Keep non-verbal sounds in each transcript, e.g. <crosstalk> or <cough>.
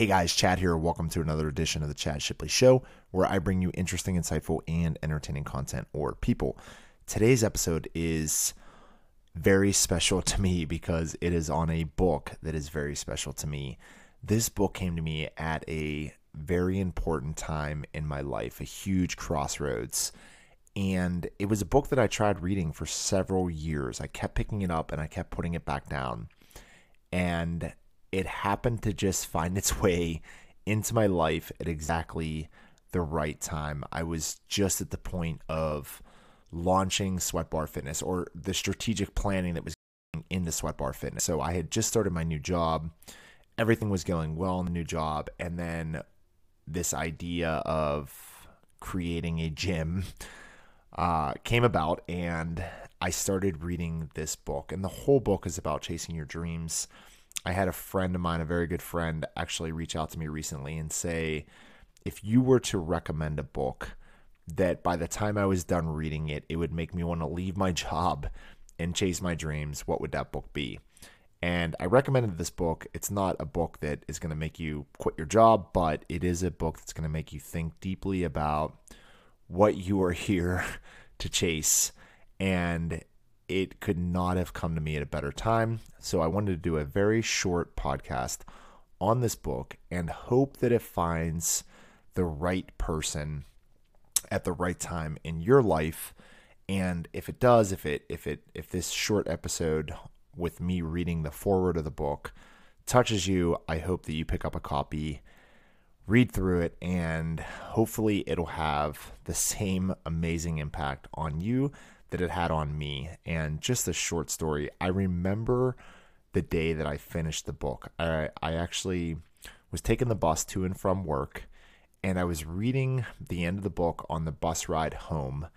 Hey guys, Chad here. Welcome to another edition of the Chad Shipley Show, where I bring you interesting, insightful, and entertaining content or people. Today's episode is very special <laughs> to me because it is on a book that is very special to me. This book came to me at a very important time in my life, a huge crossroads. And it was a book that I tried reading for several years. I kept picking it up and I kept putting it back down. And it happened to just find its <laughs> way into my life at exactly the right time. I was just at the point of launching Sweat Bar Fitness or the strategic planning that was into Sweat Bar Fitness. So I had just started my new job. Everything was going well in the new job. And then this idea of creating a gym <laughs> uh, came about, and I started reading this book. And the whole book is about chasing your dreams. I had a friend of mine, a very good friend, actually reach out to me recently and say, if you were to recommend a book that by the time I was done reading it, it would make me want to leave my <laughs> job and chase my dreams, what would that book be? And I recommended this book. It's not a book that is going to make you quit your job, but it is a book that's going to make you think deeply about what you are <laughs> here to chase. And it could not have come to me at a better time. So I wanted to do a very short podcast on this book and hope that it finds the right person at the right time in your life. And if it does, if it if it if this short episode with me reading the foreword of the book touches you, I hope that you pick up a copy, read through it, and hopefully it'll have the same amazing impact on you that it had on me. And just a short story, I remember the day that I finished the book. I, I actually was taking the bus to and from work, and I was reading the end of the book on the bus ride home,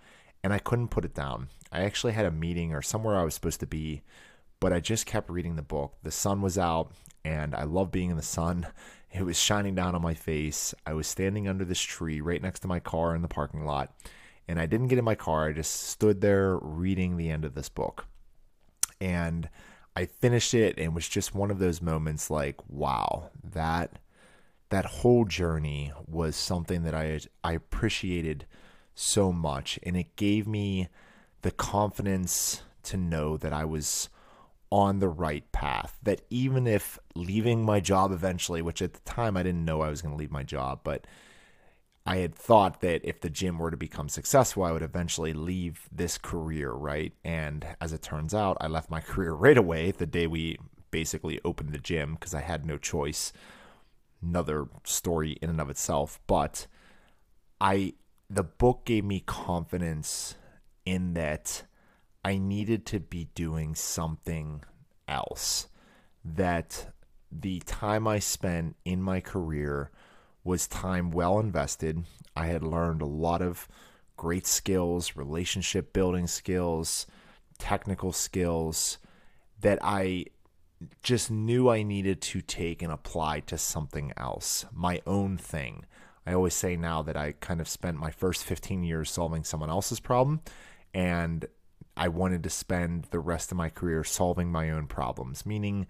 and I couldn't put it down. I actually had a meeting or somewhere I was supposed to be, but I just kept reading the book. The sun was out, and I love being in the sun. It was shining down on my face. I was standing under this tree right next to my car in the parking lot and I didn't get in my car. I just stood there reading the end of this book. And I finished it and it was just one of those moments like, wow, that that whole journey was something that I I appreciated so much and it gave me the confidence to know that I was on the right path. That even if leaving my job eventually, which at the time I didn't know I was going to leave my job, but I had thought that if the gym were to become successful, I would eventually leave this career, right? And as it turns out, I left my <laughs> career right away the day we basically opened the gym because I had no choice. Another story in and of itself, but I the book gave me confidence in that I needed to be doing something else. That the time I spent in my career was time well invested. I had learned a lot of great skills, relationship building skills, technical skills that I just knew I needed to take and apply to something else, my own thing. I always say now that I kind of spent my first 15 years solving someone else's problem, and I wanted to spend the rest of my career solving my own problems, meaning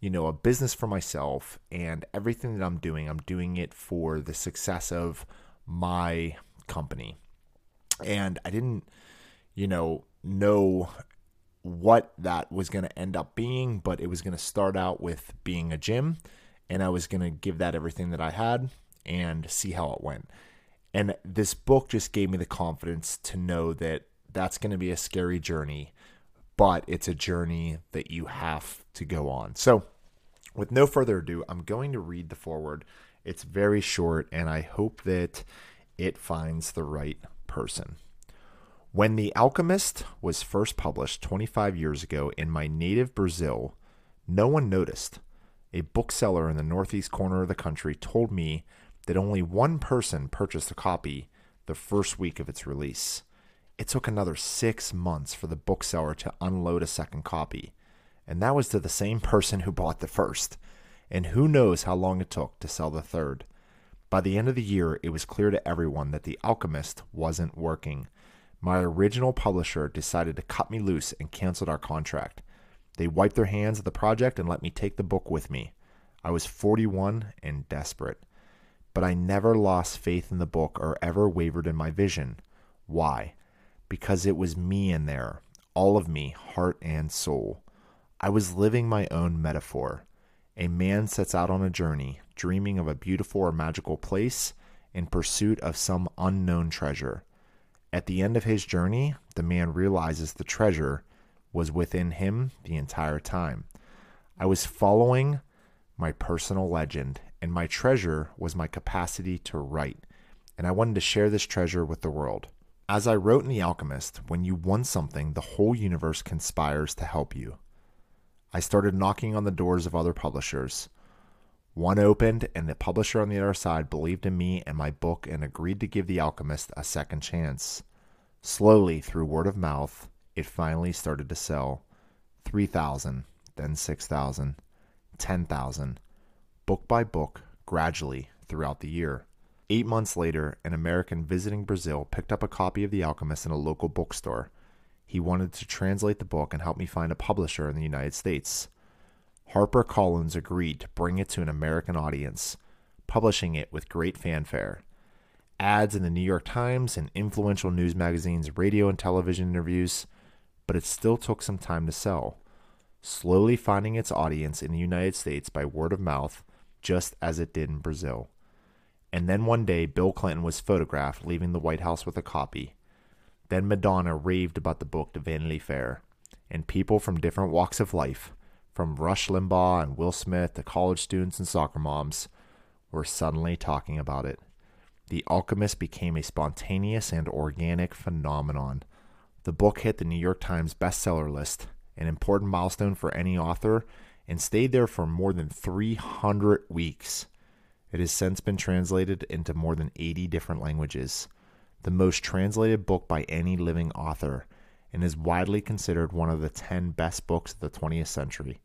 you know, a business for myself and everything that I'm doing, I'm doing it for the success of my company. And I didn't, you know, know what that was going to end up being, but it was going to start out with being a gym and I was going to give that everything that I had and see how it went. And this book just gave me the confidence to know that that's going to be a scary journey but it's a journey that you have to go on. So, with no further ado, I'm going to read the foreword. It's very short, and I hope that it finds the right person. When The Alchemist was first published 25 years ago in my native Brazil, no one noticed. A bookseller in the northeast corner of the country told me that only one person purchased a copy the first week of its release. It took another six months for the bookseller to unload a second copy, and that was to the same person who bought the first. And who knows how long it took to sell the third. By the end of the year, it was clear to everyone that The Alchemist wasn't working. My original publisher decided to cut me loose and canceled our contract. They wiped their hands of the project and let me take the book with me. I was 41 and desperate. But I never lost faith in the book or ever wavered in my vision. Why? Because it was me in there, all of me, heart and soul. I was living my own metaphor. A man sets out on a journey, dreaming of a beautiful or magical place in pursuit of some unknown treasure. At the end of his journey, the man realizes the treasure was within him the entire time. I was following my personal legend, and my treasure was my capacity to write, and I wanted to share this treasure with the world. As I wrote in The Alchemist, when you want something, the whole universe conspires to help you. I started knocking on the doors of other publishers. One opened, and the publisher on the other side believed in me and my book and agreed to give The Alchemist a second chance. Slowly, through word of mouth, it finally started to sell 3,000, then 6,000, 10,000, book by book, gradually throughout the year. Eight months later, an American visiting Brazil picked up a copy of The Alchemist in a local bookstore. He wanted to translate the book and help me find a publisher in the United States. HarperCollins agreed to bring it to an American audience, publishing it with great fanfare. Ads in the New York Times and influential news magazines, radio and television interviews, but it still took some time to sell, slowly finding its audience in the United States by word of mouth, just as it did in Brazil. And then one day, Bill Clinton was photographed leaving the White House with a copy. Then Madonna raved about the book to Vanity Fair, and people from different walks of life, from Rush Limbaugh and Will Smith to college students and soccer moms, were suddenly talking about it. The Alchemist became a spontaneous and organic phenomenon. The book hit the New York Times bestseller list, an important milestone for any author, and stayed there for more than 300 weeks. It has since been translated into more than 80 different languages, the most translated book by any living author, and is widely considered one of the 10 best books of the 20th century.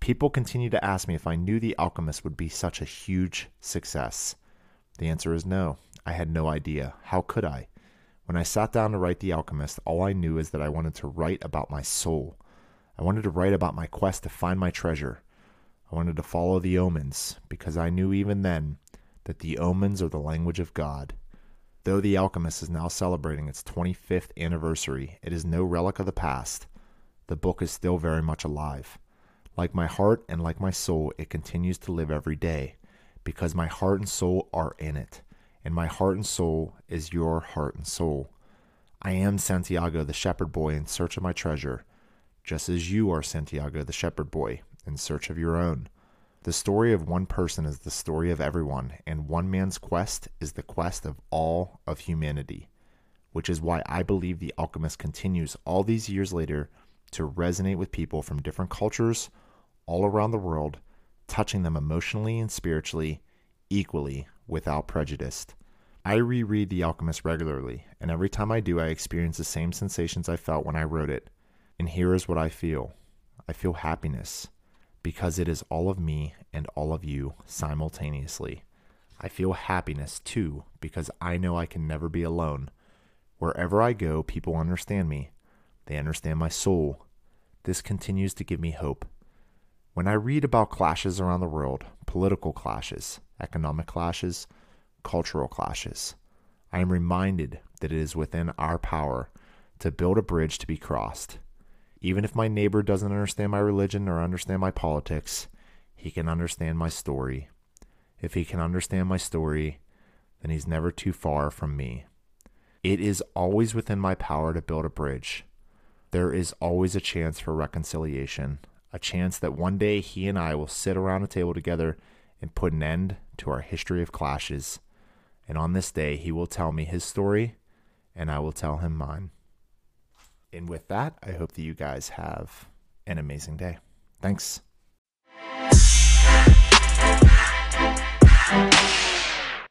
People continue to ask me if I knew The Alchemist would be such a huge success. The answer is no. I had no idea. How could I? When I sat down to write The Alchemist, all I knew is that I wanted to write about my soul. I wanted to write about my quest to find my treasure. I wanted to follow the omens, because I knew even then that the omens are the language of God. Though The Alchemist is now celebrating its 25th anniversary, it is no relic of the past. The book is still very much alive. Like my heart and like my soul, it continues to live every day, because my heart and soul are in it, and my heart and soul is your heart and soul. I am Santiago, the shepherd boy, in search of my treasure, just as you are Santiago, the shepherd boy, in search of your own. The story of one person is the story of everyone, and one man's quest is the quest of all of humanity, which is why I believe The Alchemist continues all these years later to resonate with people from different cultures all around the world, touching them emotionally and spiritually equally without prejudice. I reread The Alchemist regularly, and every time I do, I experience the same sensations I felt when I wrote it. And here is what I feel I feel happiness because it is all of me and all of you simultaneously. I feel happiness too because I know I can never be alone. Wherever I go, people understand me. They understand my soul. This continues to give me hope. When I read about clashes around the world, political clashes, economic clashes, cultural clashes, I am reminded that it is within our power to build a bridge to be crossed. Even if my neighbor doesn't understand my religion or understand my politics, he can understand my story. If he can understand my story, then he's never too far from me. It is always within my power to build a bridge. There is always a chance for reconciliation, a chance that one day he and I will sit around a table together and put an end to our history of clashes. And on this day, he will tell me his story, and I will tell him mine. And with that, I hope that you guys have an amazing day. Thanks.